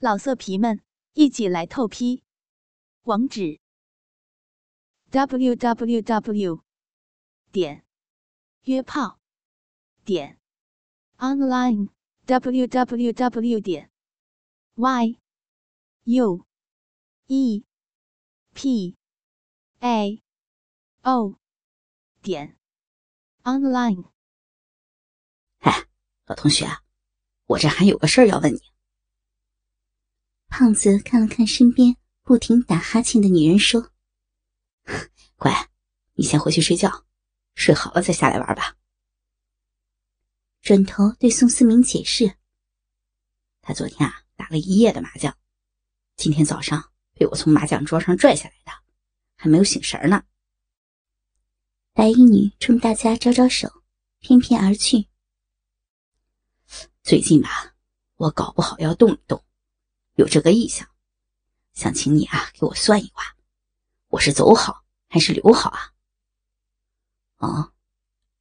老色皮们，一起来透批！网址：w w w 点约炮点 online w w w 点 y u e p a o 点 online。哎，老同学，我这还有个事儿要问你。胖子看了看身边不停打哈欠的女人，说：“乖，你先回去睡觉，睡好了再下来玩吧。”转头对宋思明解释：“他昨天啊打了一夜的麻将，今天早上被我从麻将桌上拽下来的，还没有醒神呢。”白衣女冲大家招招手，翩翩而去。最近吧，我搞不好要动一动。有这个意向，想请你啊给我算一卦，我是走好还是留好啊？哦，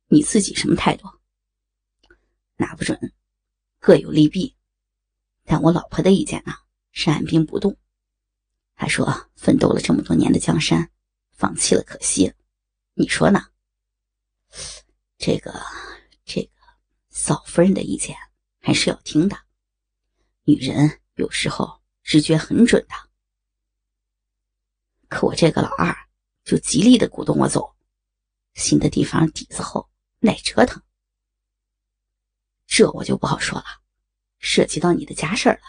你自己什么态度？拿不准，各有利弊。但我老婆的意见呢是按兵不动，她说奋斗了这么多年的江山，放弃了可惜。你说呢？这个这个嫂夫人的意见还是要听的，女人。有时候直觉很准的，可我这个老二就极力的鼓动我走，新的地方底子厚，耐折腾。这我就不好说了，涉及到你的家事了，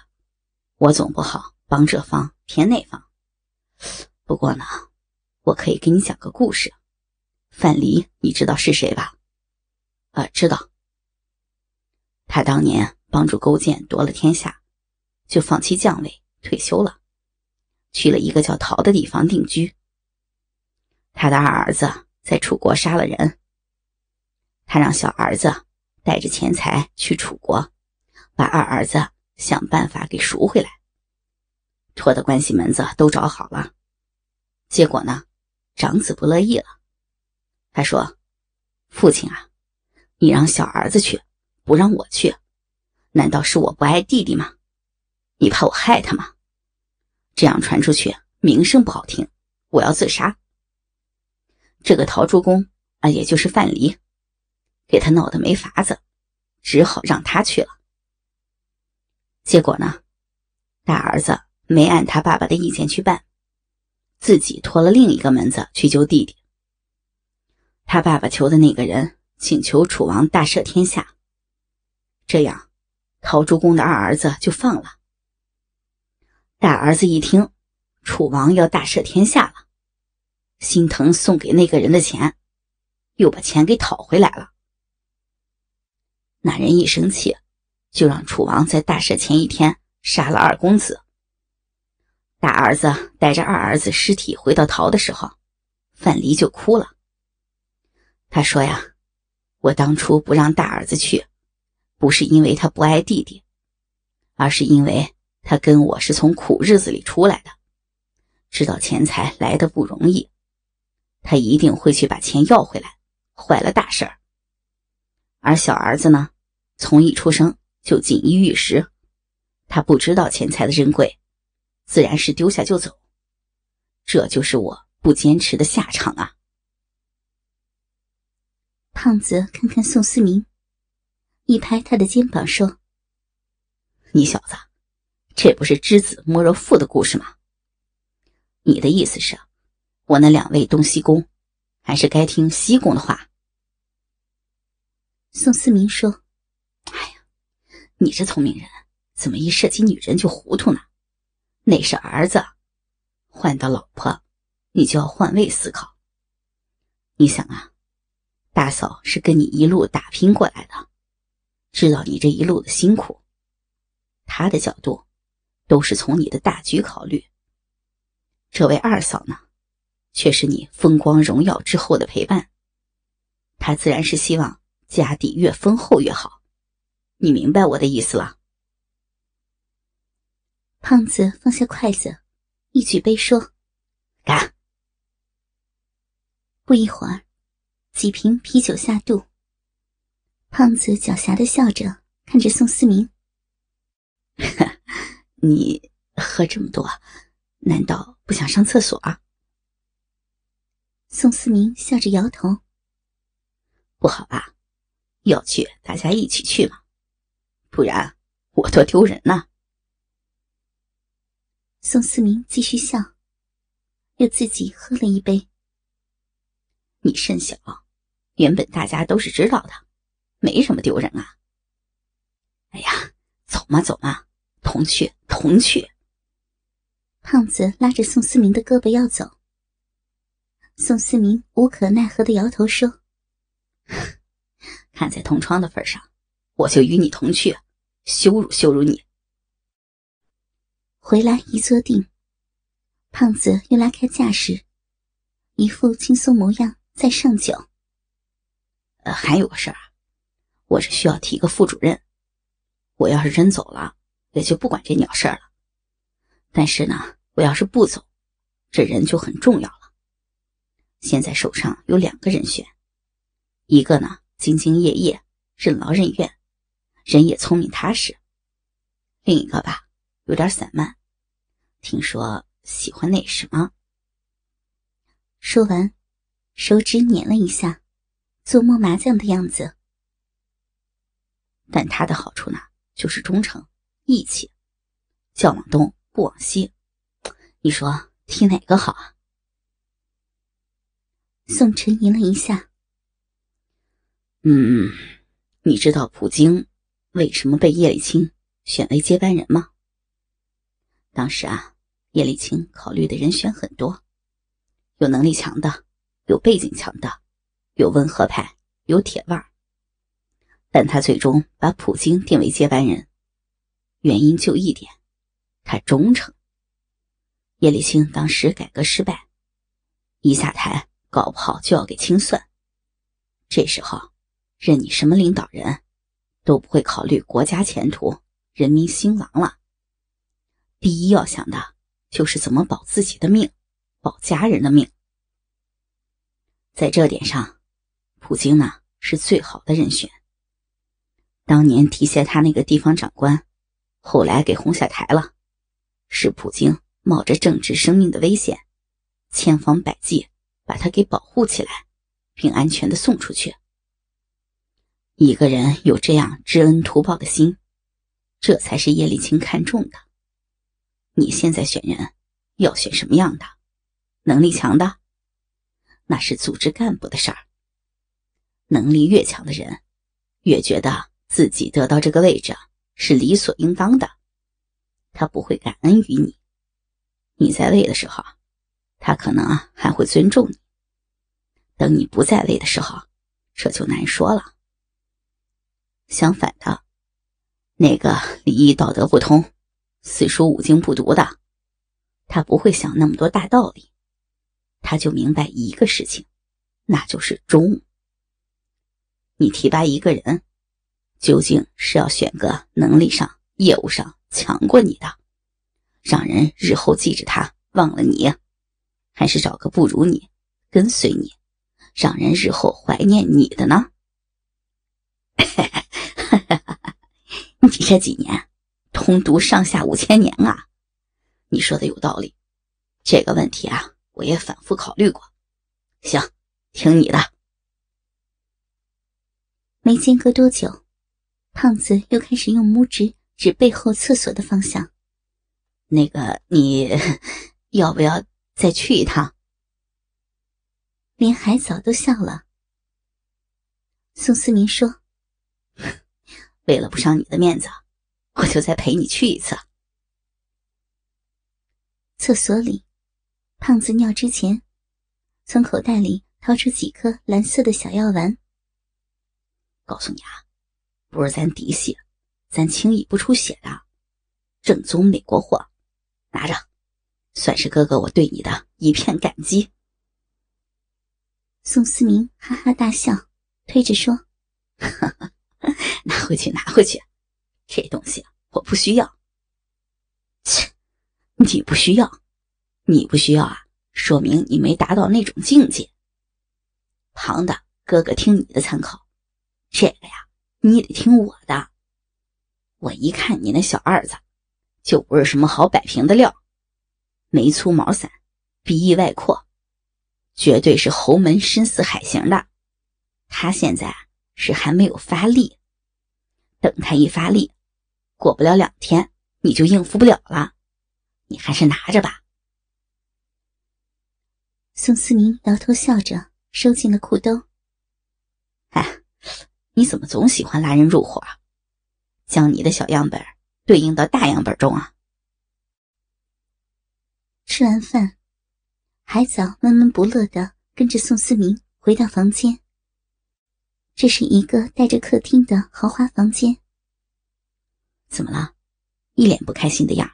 我总不好帮这方偏那方。不过呢，我可以给你讲个故事。范蠡，你知道是谁吧？啊，知道。他当年帮助勾践夺了天下。就放弃将位，退休了，去了一个叫陶的地方定居。他的二儿子在楚国杀了人，他让小儿子带着钱财去楚国，把二儿子想办法给赎回来。托的关系门子都找好了，结果呢，长子不乐意了，他说：“父亲啊，你让小儿子去，不让我去，难道是我不爱弟弟吗？”你怕我害他吗？这样传出去，名声不好听。我要自杀。这个陶朱公啊，也就是范蠡，给他闹得没法子，只好让他去了。结果呢，大儿子没按他爸爸的意见去办，自己托了另一个门子去救弟弟。他爸爸求的那个人请求楚王大赦天下，这样陶朱公的二儿子就放了。大儿子一听，楚王要大赦天下了，心疼送给那个人的钱，又把钱给讨回来了。那人一生气，就让楚王在大赦前一天杀了二公子。大儿子带着二儿子尸体回到陶的时候，范蠡就哭了。他说：“呀，我当初不让大儿子去，不是因为他不爱弟弟，而是因为……”他跟我是从苦日子里出来的，知道钱财来的不容易，他一定会去把钱要回来，坏了大事儿。而小儿子呢，从一出生就锦衣玉食，他不知道钱财的珍贵，自然是丢下就走。这就是我不坚持的下场啊！胖子看看宋思明，一拍他的肩膀说：“你小子。”这不是知子莫若父的故事吗？你的意思是，我那两位东西宫，还是该听西宫的话？宋思明说：“哎呀，你这聪明人，怎么一涉及女人就糊涂呢？那是儿子，换到老婆，你就要换位思考。你想啊，大嫂是跟你一路打拼过来的，知道你这一路的辛苦，她的角度。”都是从你的大局考虑。这位二嫂呢，却是你风光荣耀之后的陪伴。她自然是希望家底越丰厚越好。你明白我的意思了？胖子放下筷子，一举杯说：“干！”不一会儿，几瓶啤酒下肚。胖子狡黠的笑着看着宋思明。你喝这么多，难道不想上厕所？宋思明笑着摇头。不好吧？要去大家一起去嘛，不然我多丢人呐。宋思明继续笑，又自己喝了一杯。你甚小，原本大家都是知道的，没什么丢人啊。哎呀，走嘛走嘛，同去同去。胖子拉着宋思明的胳膊要走，宋思明无可奈何的摇头说：“ 看在同窗的份上，我就与你同去，羞辱羞辱你。”回来一坐定，胖子又拉开架势，一副轻松模样，在上酒。呃，还有个事儿啊，我是需要提个副主任。我要是真走了，也就不管这鸟事儿了。但是呢，我要是不走，这人就很重要了。现在手上有两个人选，一个呢兢兢业业、任劳任怨，人也聪明踏实；另一个吧，有点散漫。听说喜欢那什么。说完，手指捻了一下，做摸麻将的样子。但他的好处呢，就是忠诚、义气，叫往东不往西。你说提哪个好啊？宋晨吟了一下。嗯，你知道普京为什么被叶利钦选为接班人吗？当时啊，叶利钦考虑的人选很多，有能力强的，有背景强的，有温和派，有铁腕但他最终把普京定为接班人，原因就一点，他忠诚。叶利钦当时改革失败，一下台，搞不好就要给清算。这时候，任你什么领导人，都不会考虑国家前途、人民兴亡了。第一要想的就是怎么保自己的命，保家人的命。在这点上，普京呢是最好的人选。当年提携他那个地方长官，后来给轰下台了，是普京冒着政治生命的危险，千方百计把他给保护起来，并安全的送出去。一个人有这样知恩图报的心，这才是叶利钦看重的。你现在选人，要选什么样的？能力强的，那是组织干部的事儿。能力越强的人，越觉得自己得到这个位置是理所应当的，他不会感恩于你。你在位的时候，他可能还会尊重你。等你不在位的时候，这就难说了。相反的，那个礼义道德不通。四书五经不读的，他不会想那么多大道理，他就明白一个事情，那就是忠。你提拔一个人，究竟是要选个能力上、业务上强过你的，让人日后记着他忘了你，还是找个不如你、跟随你，让人日后怀念你的呢？你这几年。通读上下五千年啊，你说的有道理。这个问题啊，我也反复考虑过。行，听你的。没间隔多久，胖子又开始用拇指指背后厕所的方向。那个，你要不要再去一趟？连海藻都笑了。宋思明说：“为了不伤你的面子。”我就再陪你去一次。厕所里，胖子尿之前，从口袋里掏出几颗蓝色的小药丸。告诉你啊，不是咱嫡系，咱轻易不出血的，正宗美国货，拿着，算是哥哥我对你的一片感激。宋思明哈哈大笑，推着说：“ 拿回去，拿回去。”这东西我不需要。切，你不需要，你不需要啊，说明你没达到那种境界。旁的哥哥听你的参考，这个呀，你得听我的。我一看你那小二子，就不是什么好摆平的料，眉粗毛散，鼻翼外扩，绝对是侯门深似海型的。他现在是还没有发力，等他一发力，过不了两天你就应付不了了。你还是拿着吧。宋思明摇头笑着，收进了裤兜。哎，你怎么总喜欢拉人入伙？将你的小样本对应到大样本中啊？吃完饭，海藻闷闷不乐的跟着宋思明回到房间。这是一个带着客厅的豪华房间。怎么了？一脸不开心的样。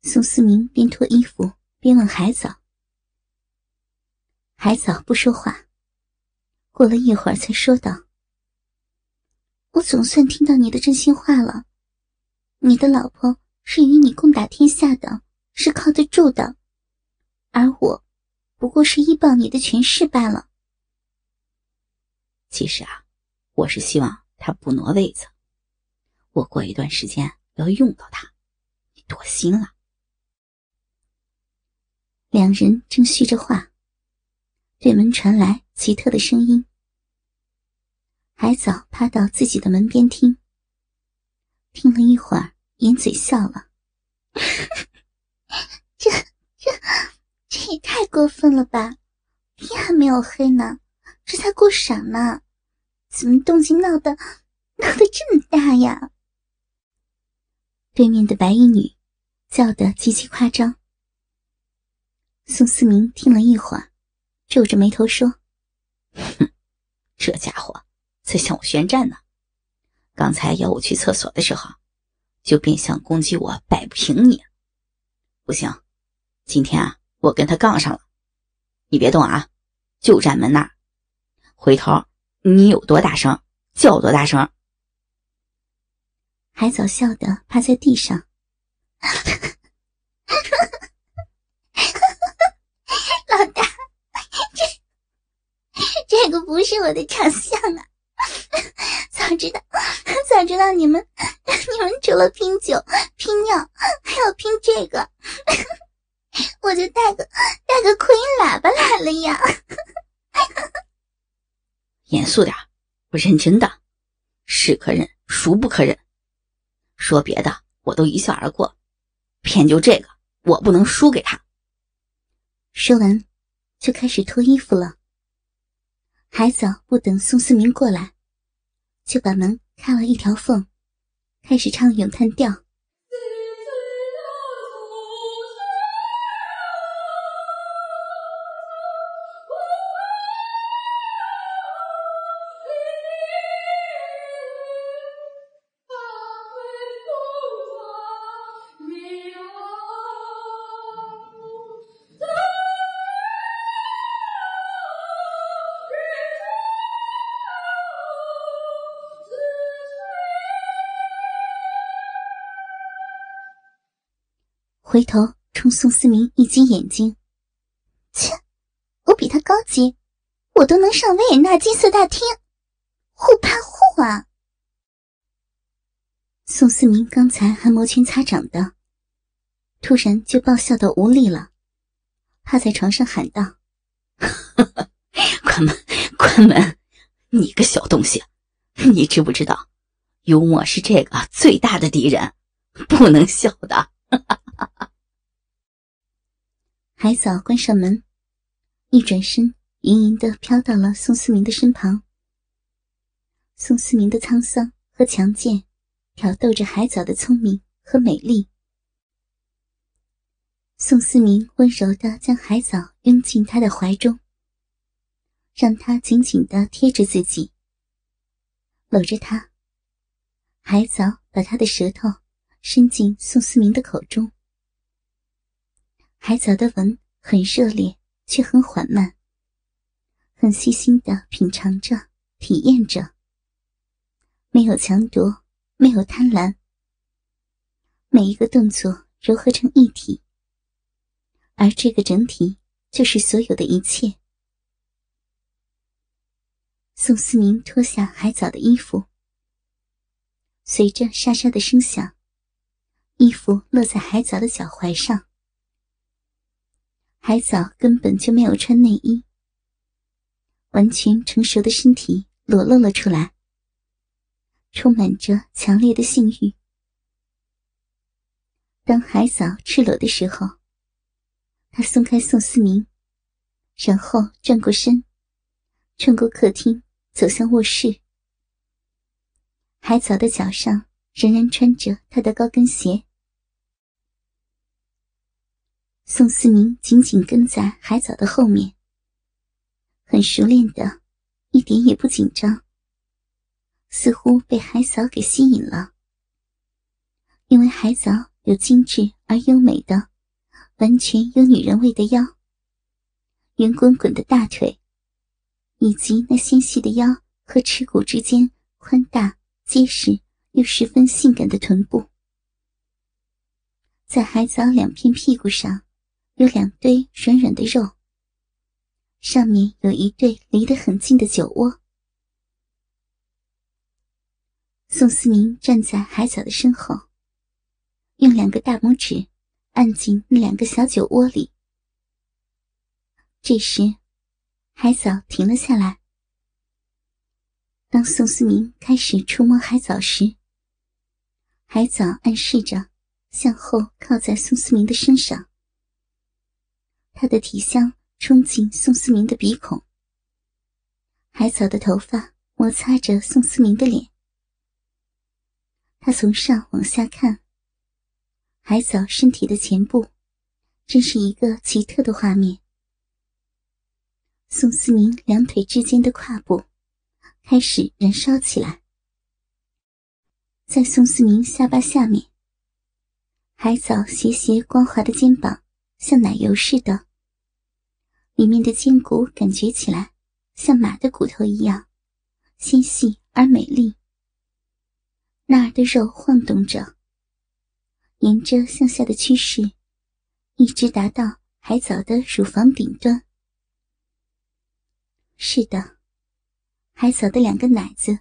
宋思明边脱衣服边问海藻。海藻不说话，过了一会儿才说道。我总算听到你的真心话了，你的老婆是与你共打天下的，是靠得住的，而我，不过是依傍你的权势罢了。其实啊，我是希望他不挪位子，我过一段时间要用到他，你多心了。两人正叙着话，对门传来奇特的声音。海藻趴到自己的门边听，听了一会儿，掩嘴笑了。这、这、这也太过分了吧！天还没有黑呢，这才过晌呢，怎么动静闹得闹得这么大呀？对面的白衣女叫得极其夸张。宋思明听了一会儿，皱着眉头说：“哼，这家伙。”在向我宣战呢！刚才要我去厕所的时候，就变相攻击我摆不平你。不行，今天啊，我跟他杠上了。你别动啊，就站门那儿。回头你有多大声，叫多大声。海藻笑得趴在地上。老大，这这个不是我的长相啊！早知道，早知道你们你们除了拼酒、拼尿，还要拼这个，我就带个带个扩音喇叭来了呀！严肃点，我认真的，是可忍，孰不可忍？说别的我都一笑而过，偏就这个，我不能输给他。说完，就开始脱衣服了。还早不等宋思明过来，就把门开了一条缝，开始唱咏叹调。回头冲宋思明一挤眼睛，切，我比他高级，我都能上维也纳金色大厅，互怕互啊！宋思明刚才还摩拳擦掌的，突然就爆笑到无力了，趴在床上喊道：“ 关门，关门！你个小东西，你知不知道，幽默是这个最大的敌人，不能笑的。” 海藻关上门，一转身，盈盈的飘到了宋思明的身旁。宋思明的沧桑和强健，挑逗着海藻的聪明和美丽。宋思明温柔的将海藻拥进他的怀中，让他紧紧的贴着自己，搂着他。海藻把他的舌头伸进宋思明的口中。海藻的吻很热烈，却很缓慢，很细心的品尝着、体验着，没有强夺，没有贪婪，每一个动作糅合成一体，而这个整体就是所有的一切。宋思明脱下海藻的衣服，随着沙沙的声响，衣服落在海藻的脚踝上。海藻根本就没有穿内衣，完全成熟的身体裸露了出来，充满着强烈的性欲。当海藻赤裸的时候，他松开宋思明，然后转过身，穿过客厅，走向卧室。海藻的脚上仍然穿着他的高跟鞋。宋思明紧紧跟在海藻的后面，很熟练的，一点也不紧张，似乎被海藻给吸引了。因为海藻有精致而优美的、完全有女人味的腰，圆滚滚的大腿，以及那纤细的腰和耻骨之间宽大、结实又十分性感的臀部，在海藻两片屁股上。有两堆软软的肉，上面有一对离得很近的酒窝。宋思明站在海藻的身后，用两个大拇指按进那两个小酒窝里。这时，海藻停了下来。当宋思明开始触摸海藻时，海藻暗示着向后靠在宋思明的身上。他的体香冲进宋思明的鼻孔，海草的头发摩擦着宋思明的脸。他从上往下看，海藻身体的前部，真是一个奇特的画面。宋思明两腿之间的胯部开始燃烧起来，在宋思明下巴下面，海藻斜斜光滑的肩膀像奶油似的。里面的筋骨感觉起来像马的骨头一样纤细而美丽，那儿的肉晃动着，沿着向下的趋势，一直达到海藻的乳房顶端。是的，海藻的两个奶子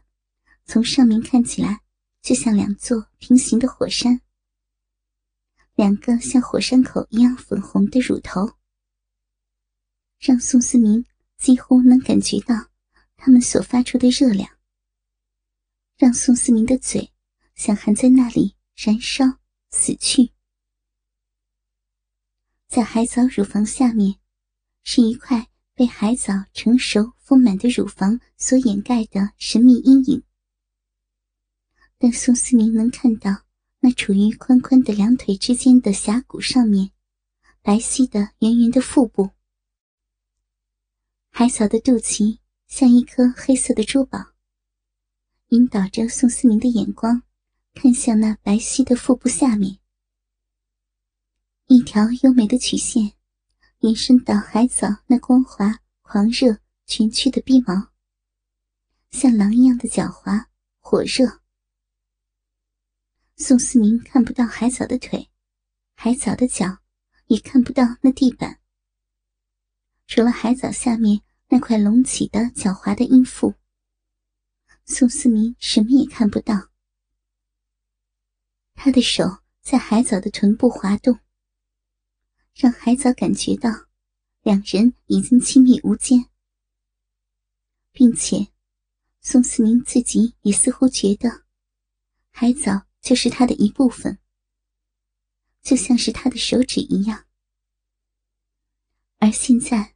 从上面看起来就像两座平行的火山，两个像火山口一样粉红的乳头。让宋思明几乎能感觉到他们所发出的热量，让宋思明的嘴想含在那里燃烧死去。在海藻乳房下面，是一块被海藻成熟丰满的乳房所掩盖的神秘阴影，但宋思明能看到那处于宽宽的两腿之间的峡谷上面，白皙的圆圆的腹部。海藻的肚脐像一颗黑色的珠宝，引导着宋思明的眼光看向那白皙的腹部下面。一条优美的曲线延伸到海藻那光滑、狂热、蜷曲的臂毛，像狼一样的狡猾、火热。宋思明看不到海藻的腿，海藻的脚，也看不到那地板。除了海藻下面那块隆起的狡猾的阴腹，宋思明什么也看不到。他的手在海藻的臀部滑动，让海藻感觉到两人已经亲密无间，并且宋思明自己也似乎觉得海藻就是他的一部分，就像是他的手指一样。而现在。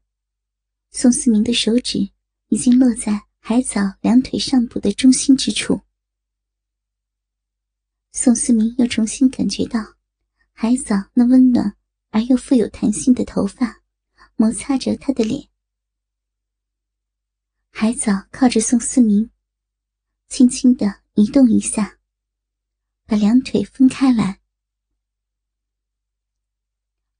宋思明的手指已经落在海藻两腿上部的中心之处。宋思明又重新感觉到海藻那温暖而又富有弹性的头发摩擦着他的脸。海藻靠着宋思明，轻轻的移动一下，把两腿分开来。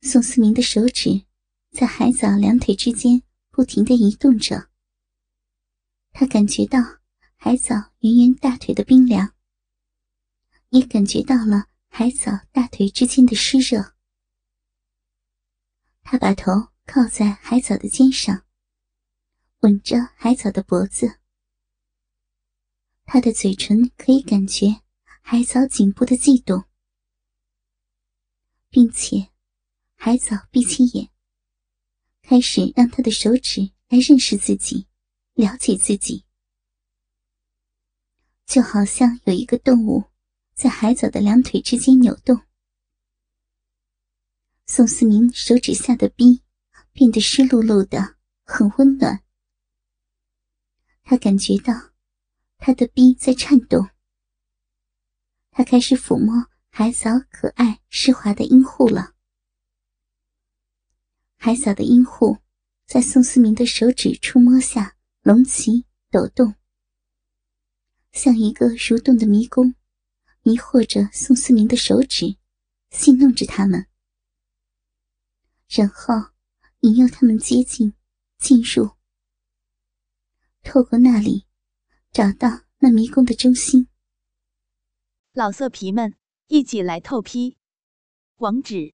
宋思明的手指在海藻两腿之间。不停的移动着，他感觉到海藻圆圆大腿的冰凉，也感觉到了海藻大腿之间的湿热。他把头靠在海藻的肩上，吻着海藻的脖子，他的嘴唇可以感觉海藻颈部的悸动。并且海藻闭起眼，开始让他的手指来认识自己，了解自己，就好像有一个动物在海藻的两腿之间扭动。宋思明手指下的冰变得湿漉漉的，很温暖。他感觉到他的逼在颤动。他开始抚摸海藻可爱湿滑的阴户了。海藻的阴户在宋思明的手指触摸下隆起抖动，像一个蠕动的迷宫，迷惑着宋思明的手指，戏弄着他们。然后引诱他们接近、进入，透过那里找到那迷宫的中心。老色皮们，一起来透批！网址